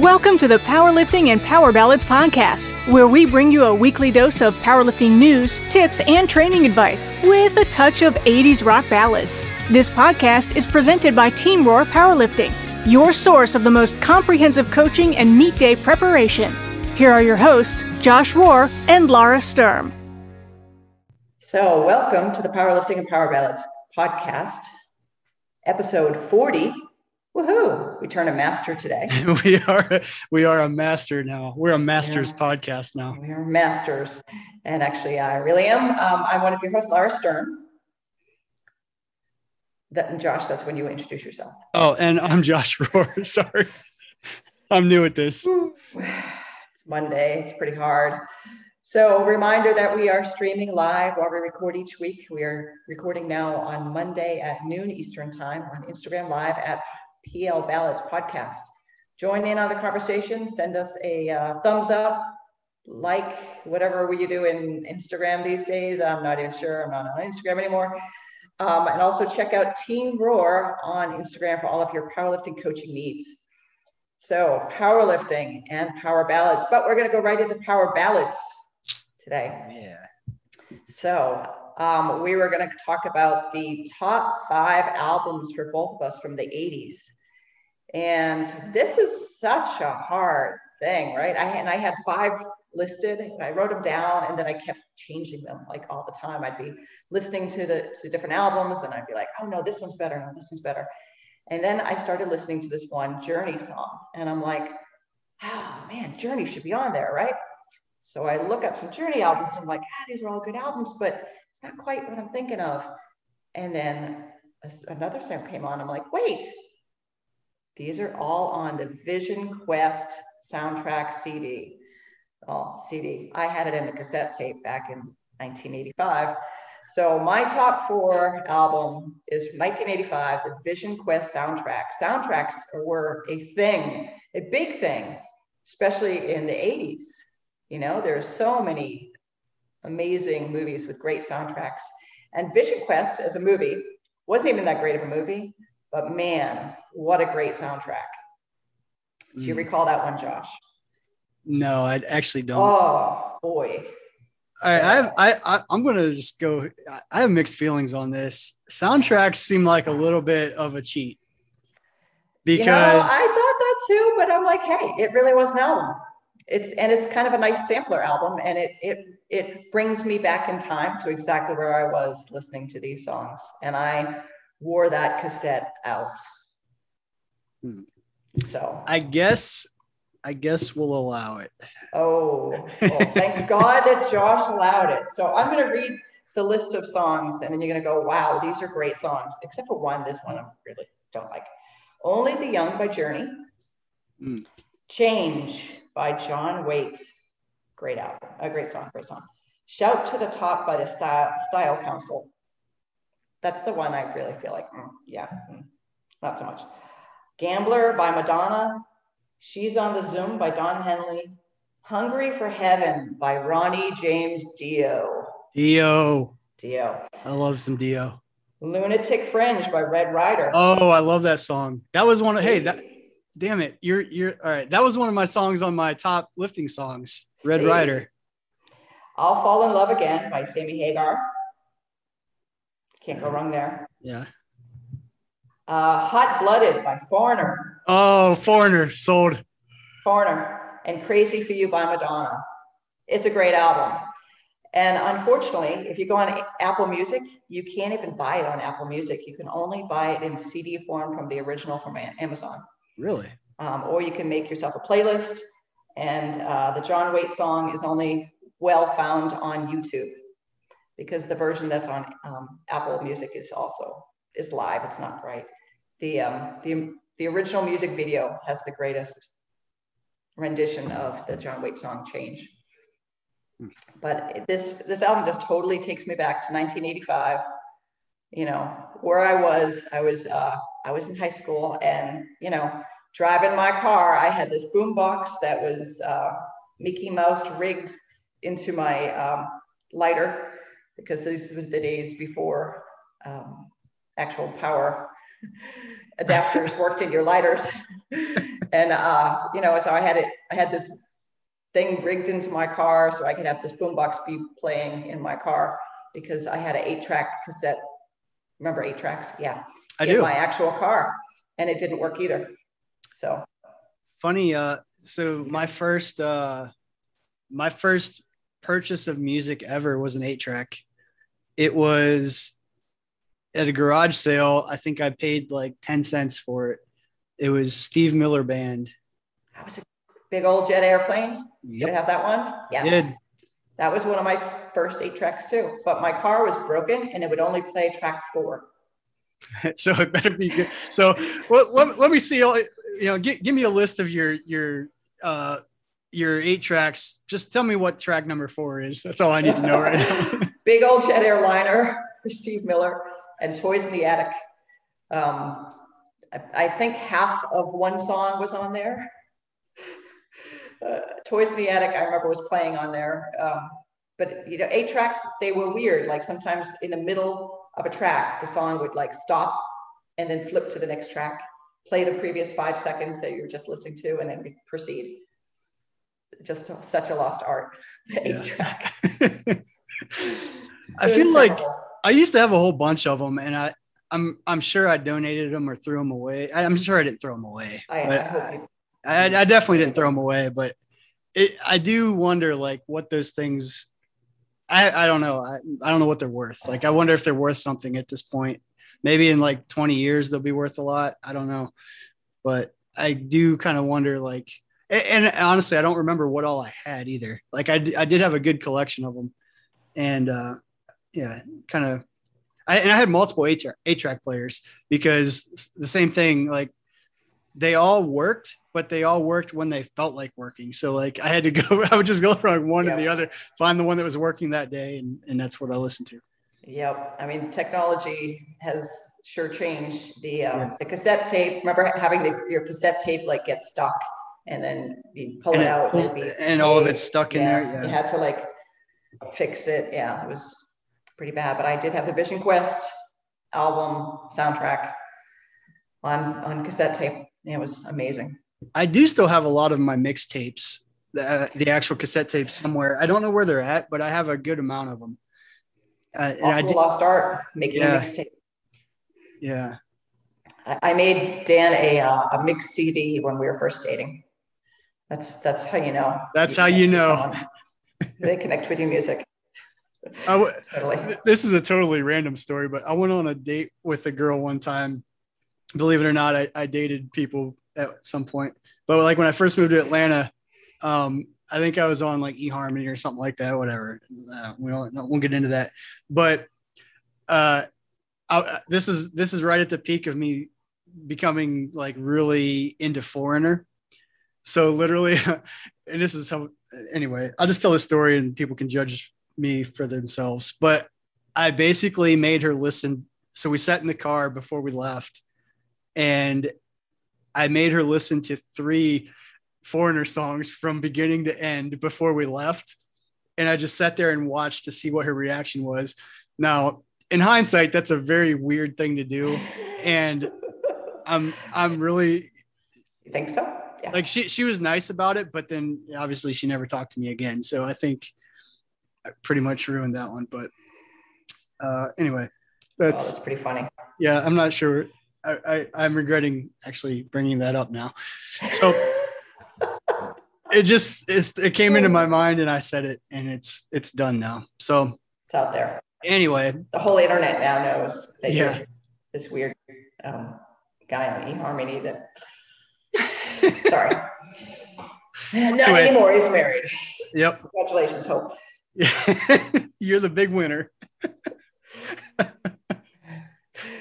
Welcome to the Powerlifting and Power Ballads podcast, where we bring you a weekly dose of powerlifting news, tips, and training advice with a touch of 80s rock ballads. This podcast is presented by Team Roar Powerlifting, your source of the most comprehensive coaching and meet day preparation. Here are your hosts, Josh Rohr and Laura Sturm. So, welcome to the Powerlifting and Power Ballads podcast, episode 40 Woohoo! We turn a master today. we are we are a master now. We're a masters yeah. podcast now. We are masters, and actually, I really am. Um, I'm one of your hosts, Laura Stern. That Josh, that's when you introduce yourself. Oh, and I'm Josh Rohr. Sorry, I'm new at this. It's Monday. It's pretty hard. So, reminder that we are streaming live while we record each week. We are recording now on Monday at noon Eastern Time on Instagram Live at PL Ballads podcast. Join in on the conversation. Send us a uh, thumbs up, like, whatever you do in Instagram these days. I'm not even sure. I'm not on Instagram anymore. Um, and also check out Team Roar on Instagram for all of your powerlifting coaching needs. So, powerlifting and power ballads, but we're going to go right into power ballads today. Yeah. So, um, we were going to talk about the top five albums for both of us from the 80s. And this is such a hard thing, right? I and I had five listed. I wrote them down, and then I kept changing them like all the time. I'd be listening to the to different albums, then I'd be like, oh no, this one's better. No, this one's better. And then I started listening to this one Journey song, and I'm like, oh man, Journey should be on there, right? So I look up some Journey albums. And I'm like, ah, these are all good albums, but it's not quite what I'm thinking of. And then another song came on. I'm like, wait, these are all on the Vision Quest soundtrack CD. Oh, CD. I had it in a cassette tape back in 1985. So my top four album is 1985, the Vision Quest soundtrack. Soundtracks were a thing, a big thing, especially in the 80s. You know, there's so many amazing movies with great soundtracks. And Vision Quest as a movie wasn't even that great of a movie, but man, what a great soundtrack. Do you mm. recall that one, Josh? No, I actually don't. Oh boy. All right, I have, I, I I'm gonna just go. I have mixed feelings on this. Soundtracks seem like a little bit of a cheat because you know, I thought that too, but I'm like, hey, it really was an album. It's and it's kind of a nice sampler album, and it it it brings me back in time to exactly where I was listening to these songs, and I wore that cassette out. Hmm. So I guess I guess we'll allow it. Oh, well, thank God that Josh allowed it. So I'm going to read the list of songs, and then you're going to go, "Wow, these are great songs." Except for one, this one I really don't like. "Only the Young" by Journey. Mm. "Change" by John Waite. Great album, a great song, great song. "Shout to the Top" by the Style, Style Council that's the one I really feel like, mm, yeah, mm, not so much. Gambler by Madonna. She's on the Zoom by Don Henley. Hungry for Heaven by Ronnie James Dio. Dio. Dio. I love some Dio. Lunatic Fringe by Red Rider. Oh, I love that song. That was one of hey, that damn it. You're you're all right. That was one of my songs on my top lifting songs. Red See? Rider. I'll Fall in Love Again by Sammy Hagar. Can't go wrong there. Yeah. Uh, Hot Blooded by Foreigner. Oh, Foreigner sold. Foreigner and Crazy for You by Madonna. It's a great album. And unfortunately, if you go on Apple Music, you can't even buy it on Apple Music. You can only buy it in CD form from the original from Amazon. Really? Um, or you can make yourself a playlist. And uh, the John Waite song is only well found on YouTube because the version that's on um, Apple Music is also is live. It's not right. The um, the the original music video has the greatest rendition of the John Waite song "Change." But this this album just totally takes me back to 1985. You know where I was. I was uh, I was in high school, and you know driving my car, I had this boombox that was uh, Mickey Mouse rigged into my um, lighter because these were the days before um, actual power adapters worked in your lighters. and uh, you know, so I had it. I had this thing rigged into my car so I could have this boombox be playing in my car because I had an eight-track cassette. Remember eight tracks? Yeah, I in do. my actual car, and it didn't work either. So Funny. Uh, so my first, uh, my first purchase of music ever was an eight track. It was at a garage sale. I think I paid like 10 cents for it. It was Steve Miller Band. that was a big old jet airplane. Did it Yep. have that one? Yes. Did. That was one of my first eight tracks too. But my car was broken and it would only play track four. So it better be good. So well, let, let me see. all You know, give, give me a list of your, your, uh, your eight tracks. Just tell me what track number four is. That's all I need to know right now. Big old jet airliner for Steve Miller and Toys in the Attic. Um, I, I think half of one song was on there. Uh, Toys in the Attic, I remember was playing on there. Um, but you know, eight track, they were weird. Like sometimes in the middle of a track, the song would like stop and then flip to the next track, play the previous five seconds that you were just listening to, and then proceed. Just such a lost art. The Yeah. eight track. I feel like I used to have a whole bunch of them, and I, I'm, I'm sure I donated them or threw them away. I- I'm sure I didn't throw them away. I, I you I, I definitely didn't throw them away, but it, I do wonder like what those things. I, I don't know. I, I don't know what they're worth. Like I wonder if they're worth something at this point. Maybe in like 20 years they'll be worth a lot. I don't know, but I do kind of wonder like. And, and honestly, I don't remember what all I had either. Like I, I did have a good collection of them, and uh, yeah, kind of. I, and I had multiple eight track, players because the same thing. Like they all worked, but they all worked when they felt like working. So like I had to go, I would just go from one to the other, find the one that was working that day, and and that's what I listened to. Yep. I mean, technology has sure changed the um, Yeah. the cassette tape. Remember having the, your cassette tape like get stuck and then you pull And, it out pulled- and, be and all of it's stuck in Yeah, there. You had to like fix it. Yeah, it was pretty bad. But I did have the Vision Quest album soundtrack on on cassette tape. It was amazing. I do still have a lot of my mixtapes, the, the actual cassette tapes somewhere. I don't know where they're at, but I have a good amount of them. Uh, and I did, lost art making Yeah. a mixtape. yeah. I, I made Dan a uh, a mixed CD when we were first dating. That's that's how you know. That's how you connect with know. They connect with your music. W- Totally. this is a totally random story, but I went on a date with a girl one time. Believe it or not, I, I dated people at some point. But like when I first moved to Atlanta, um, I think I was on like eHarmony or something like that, whatever. Uh, we don't, won't get into that. But uh, I, this is this is right at the peak of me becoming like really into Foreigner. So literally, and this is how. Anyway, I'll just tell the story, and people can judge me for themselves. But I basically made her listen. So we sat in the car before we left, and I made her listen to three foreigner songs from beginning to end before we left. And I just sat there and watched to see what her reaction was. Now, in hindsight, that's a very weird thing to do. And I'm I'm really You think so? Yeah. like she she was nice about it, but then obviously she never talked to me again. So I think I pretty much ruined that one. But uh, anyway, Oh, that's that's pretty funny. yeah. I'm not sure. I, I I'm regretting actually bringing that up now. So it just it's, it came into my mind and I said it and it's it's done now. So It's out there. anyway, The whole internet now knows that Yeah. you're this weird um, guy on eHarmony that. Sorry. Not Anyway. anymore. He's married. yep. Congratulations, Hope. You're the big winner.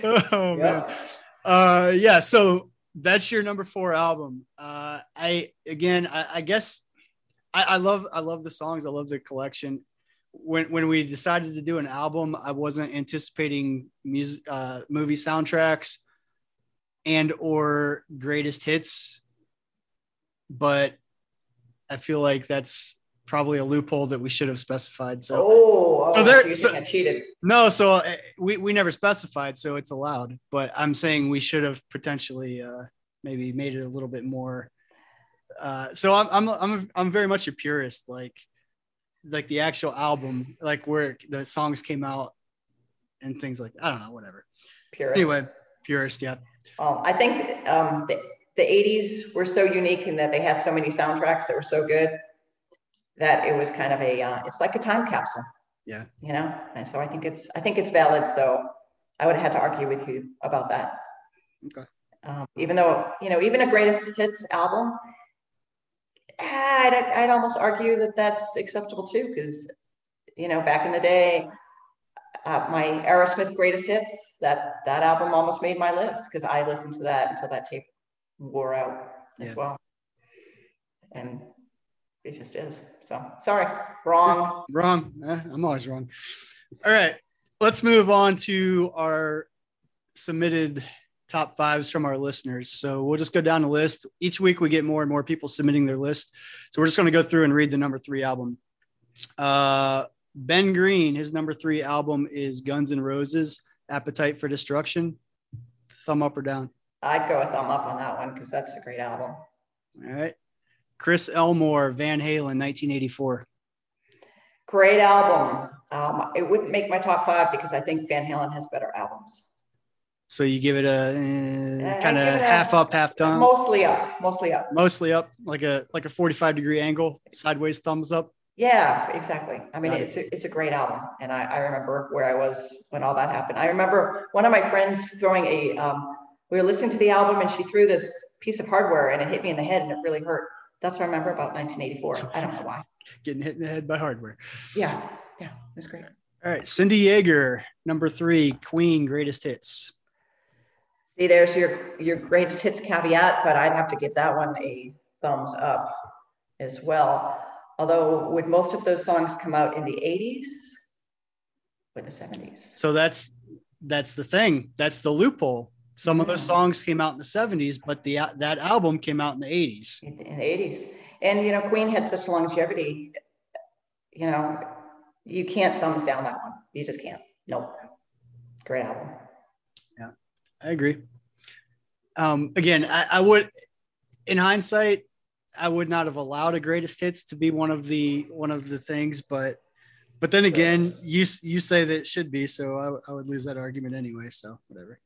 oh man. Uh yeah, so that's your number four album. Uh I again I, I guess I, I love I love the songs, I love the collection. When when we decided to do an album, I wasn't anticipating music uh movie soundtracks and or greatest hits, but I feel like that's probably a loophole that we should have specified. So oh, oh So so, there- you so- think I cheated? no, so uh, we, we never specified, so it's allowed. But I'm saying we should have potentially uh, maybe made it a little bit more Uh, so I'm I'm I'm I'm very much a purist. Like like the actual album, like where the songs came out and things like I don't know, whatever. Purist. Anyway, purist, yeah. Um, I think um, the, the 80s were so unique in that they had so many soundtracks that were so good that it was kind of a uh, it's like a time capsule. Yeah. You know, and so I think it's I think it's valid. So I would have had to argue with you about that. Okay. Um, even though you know, even a greatest hits album, I'd, I'd almost argue that that's acceptable too, because you know, back in the day, uh, my Aerosmith greatest hits that that album almost made my list because I listened to that until that tape wore out as Yeah. well, and it just is. So sorry, wrong. Wrong. Eh, I'm always wrong. All right. Let's move on to our submitted top fives from our listeners. So we'll just go down the list. Each week we get more and more people submitting their list. So we're just going to go through and read the number three album. Uh, ben Green, his number three album is Guns N' Roses, Appetite for Destruction. Thumb up or down? I'd go a thumb up on that one because that's a great album. All right. Chris Elmore, Van Halen, 1984. Great album. Um, it wouldn't make my top five because I think Van Halen has better albums. So you give it a Uh, kind of it half up, half down. Mostly up, mostly up. mostly up like a like a 45 degree angle sideways thumbs up Yeah, exactly. I mean, Got it. it's a, it's a great album. And I, I remember where I was when all that happened. I remember one of my friends throwing a, um, we were listening to the album and she threw this piece of hardware and it hit me in the head and it really hurt. That's what I remember about 1984. I don't know why. getting hit in the head by hardware Yeah, yeah, it was great. all right cindy yeager number three queen greatest hits See, there's your your greatest hits caveat, but I'd have to give that one a thumbs up as well. Although, would most of those songs come out in the 80s or the 70s? so that's that's the thing that's the loophole some of those songs came out in the 70s but the that album came out in the 80s In, the 80s. And, you know, Queen had such longevity, you know, you can't thumbs down that one. You just can't. Nope. Great album. Yeah, I agree um again I, I would in hindsight i would not have allowed a greatest hits to be one of the one of the things but but then again you you say that it should be so I would lose that argument anyway so whatever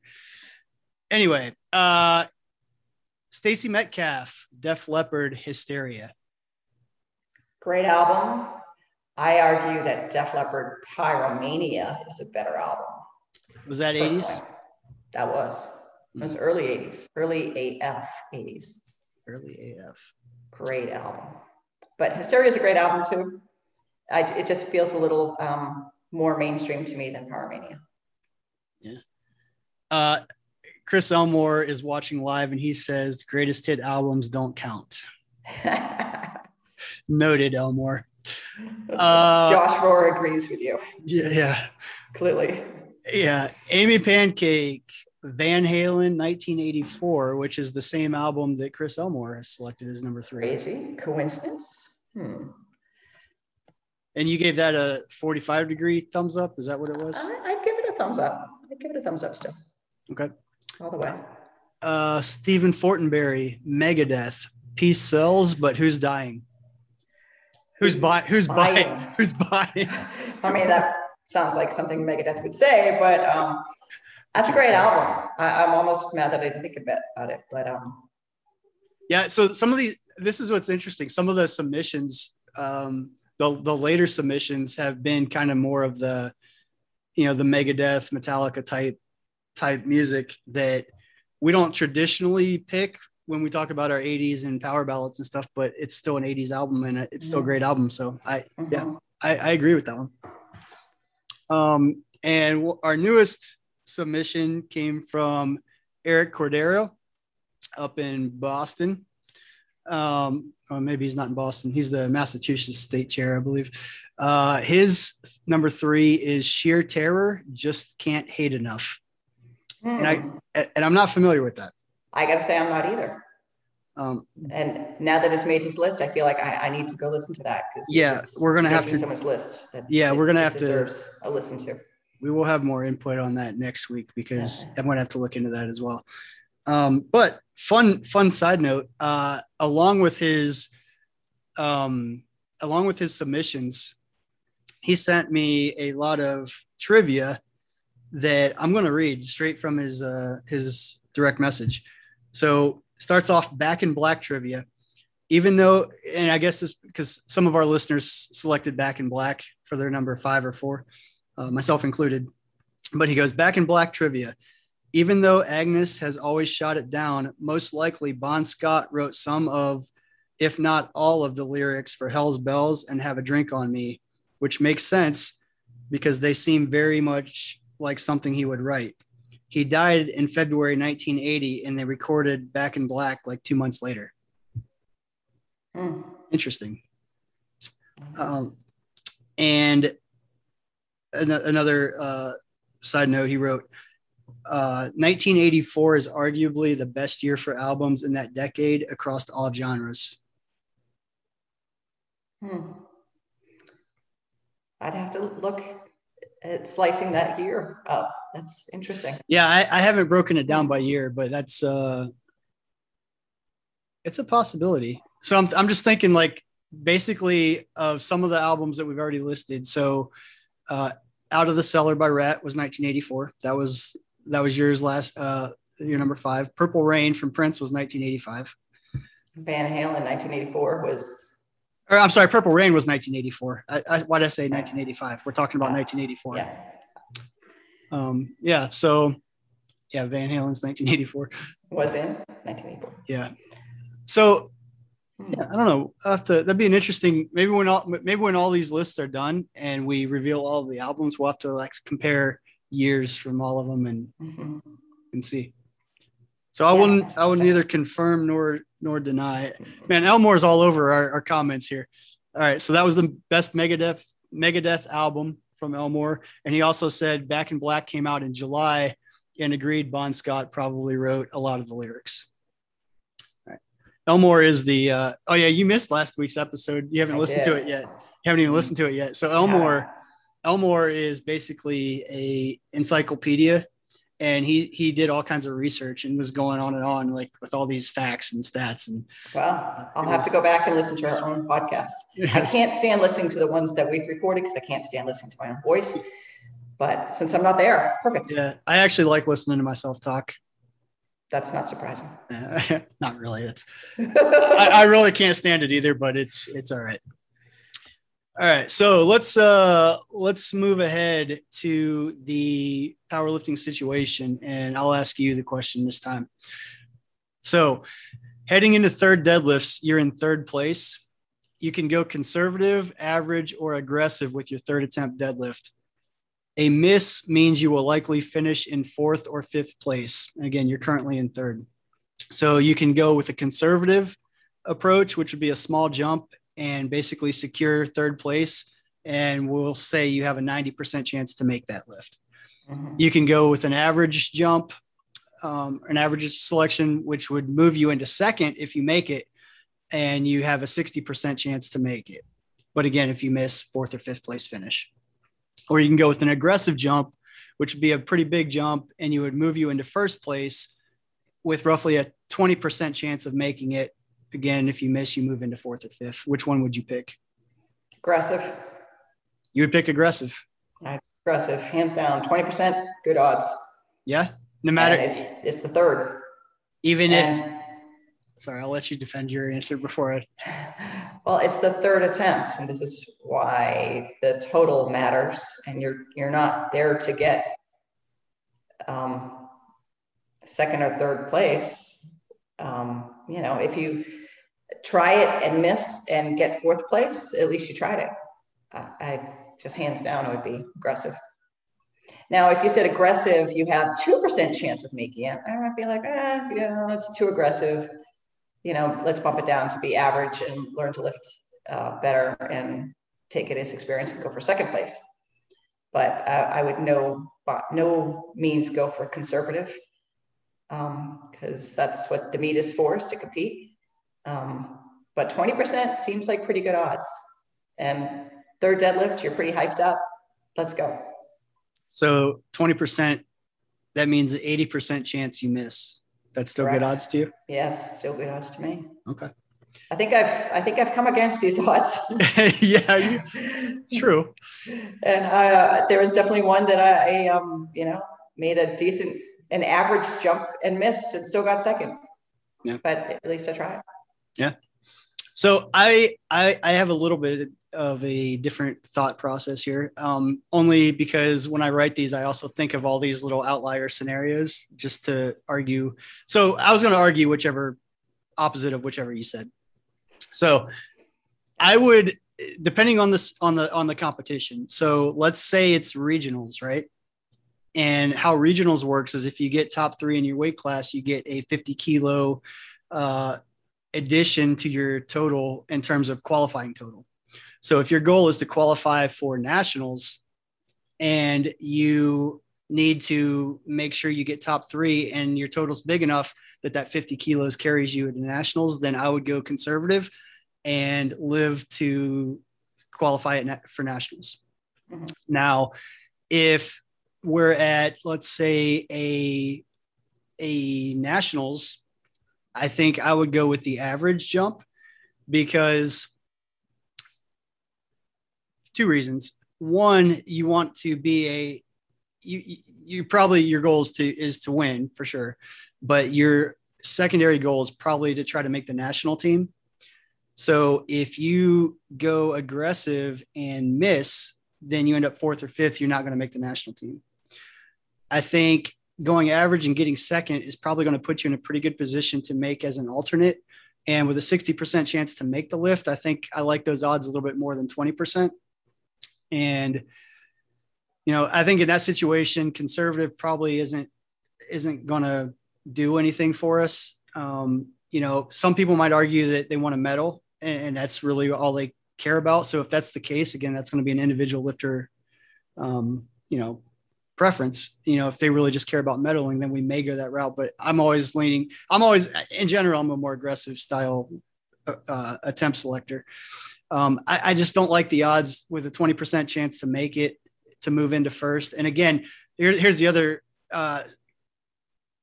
anyway uh stacy metcalf def leppard hysteria Great album. I argue that Def Leppard Pyromania is a better album. was that 80s. That was. It was early 80s, early AF 80s. early af Great album. But Hysteria is a great album too. I, it just feels a little um, more mainstream to me than Pyromania. Yeah. Uh chris elmore is watching live and he says greatest hit albums don't count noted elmore Uh, Josh Rohr agrees with you, yeah yeah clearly. Yeah, Amy Pancake, Van Halen, 1984, which is the same album that Chris Elmore has selected as number three. Crazy coincidence? Hmm. And you gave that a 45 degree thumbs up. Is that what it was? I, I'd give it a thumbs up. I'd give it a thumbs up still, Okay. All the way. Uh, Stephen Fortenberry, Megadeth, peace sells, but who's dying? Who's buying? Who's buying? Buying. Who's buying? I mean, that sounds like something Megadeth would say, but um, that's a great album. I, I'm almost mad that I didn't think about it, but um, Yeah. So some of these, this is what's interesting. Some of the submissions, um, the the later submissions have been kind of more of the, you know, the Megadeth, Metallica type type music that we don't traditionally pick when we talk about our 80s and power ballads and stuff. But it's still an 80s album and it's still a great album. So I Yeah. mhm. I, I agree with that one. Um, and our newest submission came from Eric Cordero up in Boston. Um, or maybe he's not in Boston. He's the Massachusetts state chair, I believe. Uh, his number three is sheer terror. Just can't hate enough. And I- Hmm. And I'm not familiar with that. I gotta say, I'm not either. Um, And now that it's made his list, I feel like I, I need to go listen to that because Yeah, we're gonna have to- someone's list. That Yeah, it- we're gonna have to- a listen to. we will have more input on that next week because Yeah. I'm to have to look into that as well. Um, but fun fun side note. Uh, along with his um, along with his submissions, he sent me a lot of trivia that I'm going to read straight from his uh, his direct message. So starts off back in black trivia. Even though, and I guess it's because some of our listeners selected back in black for their number five or four, uh, myself included. But he goes back in black trivia. Even though Angus has always shot it down, most likely Bon Scott wrote some of, if not all of the lyrics for Hell's Bells and Have a Drink on Me, which makes sense because they seem very much like something he would write. He died in February 1980 and they recorded Back in Black like two months later. Hmm. Interesting. Um, and an- another uh, side note, he wrote, uh, 1984 is arguably the best year for albums in that decade across all genres. Hmm. I'd have to look at slicing that year up. That's interesting. Yeah, I, I haven't broken it down by year, but that's uh, it's a possibility. So I'm I'm just thinking like basically of some of the albums that we've already listed. So, uh, Out of the Cellar by Ratt was 1984. That was that was yours last uh your number five. Purple Rain from Prince was 1985. Van Halen 1984 was. Or I'm sorry, Purple Rain was 1984. I, I, why did I say 1985? We're talking about 1984. Yeah. Um, yeah. So, yeah, Van Halen's 1984. Was in 1984. Yeah. So, hmm. yeah, I don't know. i have to, that'd be an interesting. Maybe when all maybe when all these lists are done and we reveal all of the albums, we'll have to like compare years from all of them and mm-hmm. and see. So I yeah, wouldn't I would neither confirm nor nor deny it. Man, Elmore's all over our, our comments here. All right, so that was the best Megadeth Megadeth album from Elmore, and he also said Back in Black came out in July, and agreed Bon Scott probably wrote a lot of the lyrics. All right. Elmore is the uh, oh yeah, you missed last week's episode. You haven't I listened did. to it yet. You haven't even listened to it yet. So Elmore. Yeah Elmore is basically a encyclopedia and he he did all kinds of research and was going on and on like with all these facts and stats and well i'll have to go back and listen to our own podcast. I can't stand listening to the ones that we've recorded because i can't stand listening to my own voice. But since i'm not there perfect. Yeah i actually like listening to myself talk. That's not surprising. Not really it's I, I really can't stand it either but it's it's all right all right, so let's uh let's move ahead to the powerlifting situation, and I'll ask you the question this time. So, heading into third deadlifts, you're in third place. You can go conservative, average, or aggressive with your third attempt deadlift. A miss means you will likely finish in fourth or fifth place. Again, you're currently in third. So you can go with a conservative approach, which would be a small jump and basically secure third place. And we'll say you have a 90% chance to make that lift. Mm-hmm. You can go with an average jump, um, an average selection, which would move you into second if you make it, and you have a 60% chance to make it. But again, if you miss fourth or fifth place finish, or you can go with an aggressive jump, which would be a pretty big jump, and you would move you into first place with roughly a 20% chance of making it again, if you miss, you move into fourth or fifth. Which one would you pick? Aggressive. You would pick aggressive. Aggressive, hands down, twenty percent, good odds. Yeah, no matter. It's, it's, the third. Even and, if. Sorry, I'll let you defend your answer before I. Well, it's the third attempt, and this is why the total matters, and you're you're not there to get um, second or third place. Um, you know, if you try it and miss and get fourth place, at least you tried it. Uh, I just hands down, it would be aggressive. Now, if you said aggressive, you have 2% chance of making it. I might be like, ah, you know, it's too aggressive. You know, let's bump it down to be average and learn to lift uh, better and take it as experience and go for second place. But uh, I would no, no means go for conservative because um, that's what the meet is for, is to compete. Um, but 20% seems like pretty good odds. And third deadlift, you're pretty hyped up. Let's go. So 20%, that means an 80% chance you miss. That's still Correct. good odds to you. Yes, still good odds to me. Okay. I think I've I think I've come against these odds. yeah, you, true. and uh, there was definitely one that I, I um, you know made a decent an average jump and missed and still got second. Yeah. But at least I tried. Yeah. So I I I have a little bit of a different thought process here. Um, only because when I write these, I also think of all these little outlier scenarios just to argue. So I was going to argue whichever opposite of whichever you said. So I would depending on this on the on the competition. So let's say it's regionals, right? And how regionals works is if you get top three in your weight class, you get a 50 kilo uh, addition to your total in terms of qualifying total. So if your goal is to qualify for nationals and you need to make sure you get top three and your total's big enough that that 50 kilos carries you into nationals, then I would go conservative and live to qualify for nationals. Mhm. Now, if we're at, let's say a, a nationals, I think I would go with the average jump because two reasons. One, you want to be a you you probably your goal is to is to win for sure, but your secondary goal is probably to try to make the national team. So if you go aggressive and miss, then you end up fourth or fifth. You're not going to make the national team. I think going average and getting second is probably going to put you in a pretty good position to make as an alternate. And with a 60% chance to make the lift, I think I like those odds a little bit more than 20%. And, you know, I think in that situation, conservative probably isn't, isn't going to do anything for us. Um, you know, some people might argue that they want a medal and, and that's really all they care about. So if that's the case, again, that's going to be an individual lifter, um, you know, preference. You know, if they really just care about medaling, then we may go that route. But I'm always leaning. I'm always, in general, I'm a more aggressive style uh, uh, attempt selector. Um, I, I, just don't like the odds with a 20% chance to make it to move into first. And again, here, here's the other uh,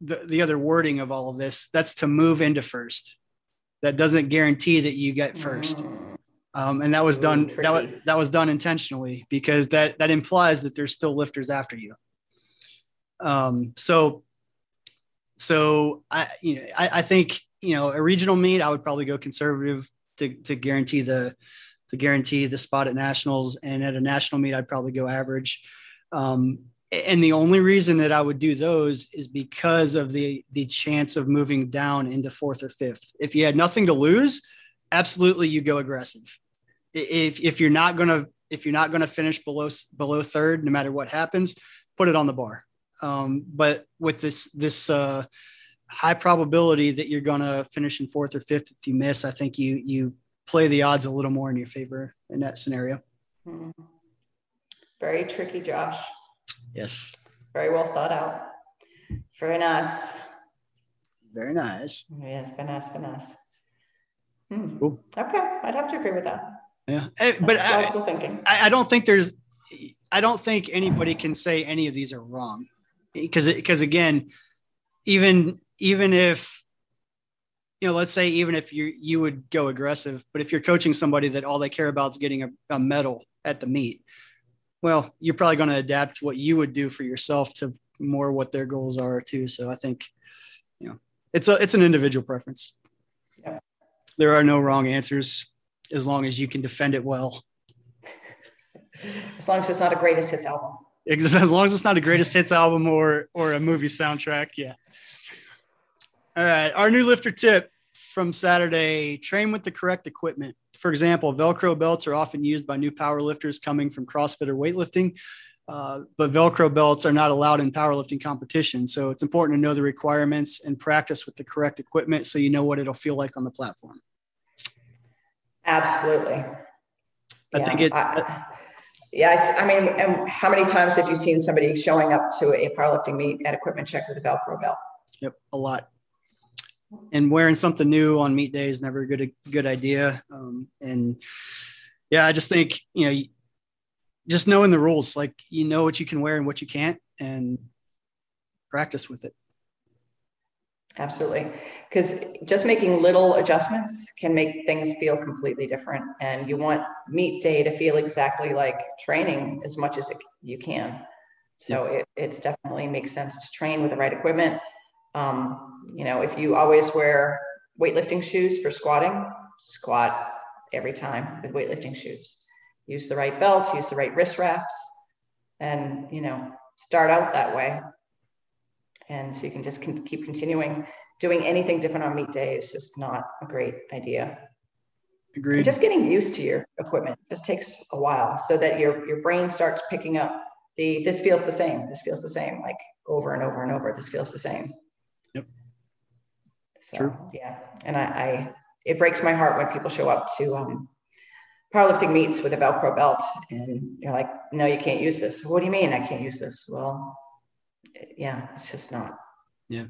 the the other wording of all of this. That's to move into first. That doesn't guarantee that you get first. Um, and that was done that was, that was done intentionally because that that implies that there's still lifters after you. Um, so so I you know I, I think you know a regional meet I would probably go conservative to to guarantee the to guarantee the spot at nationals and at a national meet I'd probably go average. Um, and the only reason that I would do those is because of the the chance of moving down into fourth or fifth. If you had nothing to lose, absolutely you go aggressive. If if you're not gonna if you're not gonna finish below below third, no matter what happens, put it on the bar. Um, but with this this uh, high probability that you're gonna finish in fourth or fifth if you miss, I think you you play the odds a little more in your favor in that scenario. Mhm. Very tricky, Josh. Yes, Very well thought out. Very nice. very nice. Yes, very nice, very nice. Hmm. Cool. Okay, I'd have to agree with that. Yeah, Eh, but I, thinking. I, I don't think there's I don't think anybody can say any of these are wrong because because again, even even if you know, let's say even if you you would go aggressive, but if you're coaching somebody that all they care about is getting a, a medal at the meet, well, you're probably going to adapt what you would do for yourself to more what their goals are too. So I think you know it's a it's an individual preference. Yeah. There are no wrong answers as long as you can defend it well. As long as it's not a greatest hits album. As long as it's not a greatest hits album or or a movie soundtrack, yeah. All right, our new lifter tip from Saturday: train with the correct equipment. For example, Velcro belts are often used by new power lifters coming from CrossFit or weightlifting, uh, but Velcro belts are not allowed in powerlifting competition. So it's important to know the requirements and practice with the correct equipment so you know what it'll feel like on the platform. Absolutely. I think it's I, yeah, I mean, and how many times have you seen somebody showing up to a powerlifting meet at equipment check with a Velcro belt? Yep, a lot. And wearing something new on meet day is never a good good idea. Um, and yeah, I just think you know, just knowing the rules, like you know what you can wear and what you can't, and practice with it. Absolutely. Because just making little adjustments can make things feel completely different. And you want meet day to feel exactly like training as much as it, you can. So it it's definitely makes sense to train with the right equipment. Um, you know, if you always wear weightlifting shoes for squatting, squat every time with weightlifting shoes. Use the right belt, use the right wrist wraps, and you know, start out that way and so you can just con- keep continuing. Doing anything different on meet day is just not a great idea. Agreed. And just getting used to your equipment just takes a while so that your your brain starts picking up the this feels the same, this feels the same, like over and over and over. This feels the same. Yep. So True. yeah. And I, I it breaks my heart when people show up to um powerlifting meets with a Velcro belt and you're like, no, you can't use this. What do you mean I can't use this? Well, yeah, it's just not yeah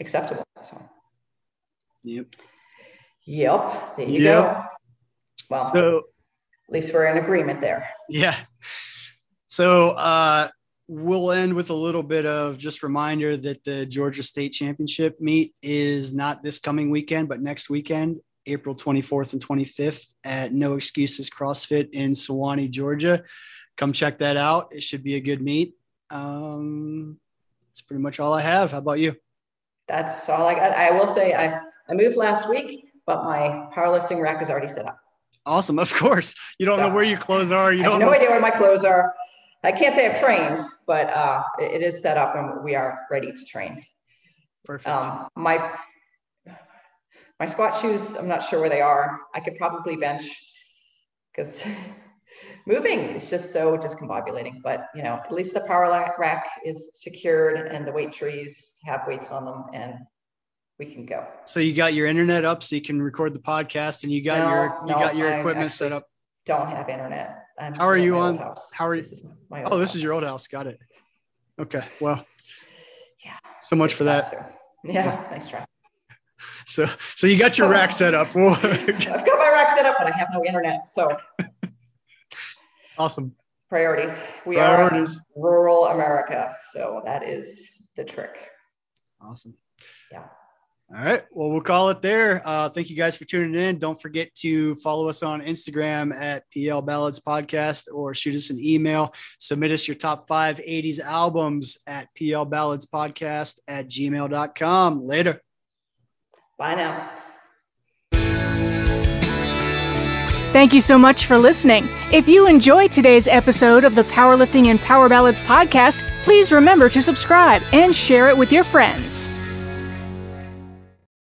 acceptable. So yep. Yep. There you Yep. go. Well, So at least we're in agreement there. Yeah. So uh, we'll end with a little bit of just reminder that the Georgia State Championship meet is not this coming weekend, but next weekend, April 24th and 25th at No Excuses CrossFit in Suwanee, Georgia. Come check that out. It should be a good meet. Um, that's pretty much all I have. How about you? That's all I got. I will say I, I moved last week, but my powerlifting rack is already set up. Awesome. Of course. You don't know where your clothes are. You I have don't no know. idea where my clothes are. I can't say I've trained, but uh, it, it is set up and we are ready to train. Perfect. Um, my my squat shoes, I'm not sure where they are. I could probably bench because moving is just so discombobulating. But you know, at least the power rack is secured and the weight trees have weights on them, and we can go. so you got your internet up so you can record the podcast and you got No, your you no, got your equipment set up. Don't have internet. I'm How are you on- House. how are you- This is my Oh, this is your old house. Got it. Okay. Well, Yeah. so much for that. So, yeah, nice try. So, so you got your rack set up. I've got my rack set up, but I have no internet. So awesome. priorities. We Priorities. are rural America, so that is the trick. Awesome. Yeah. All right. Well, we'll call it there. Uh, thank you guys for tuning in. Don't forget to follow us on Instagram at PL Ballads Podcast or shoot us an email. Submit us your top five 80s albums at PL Ballads Podcast at gmail.com. Later. Bye now. Thank you so much for listening. If you enjoyed today's episode of the Powerlifting and Power Ballads podcast, please remember to subscribe and share it with your friends.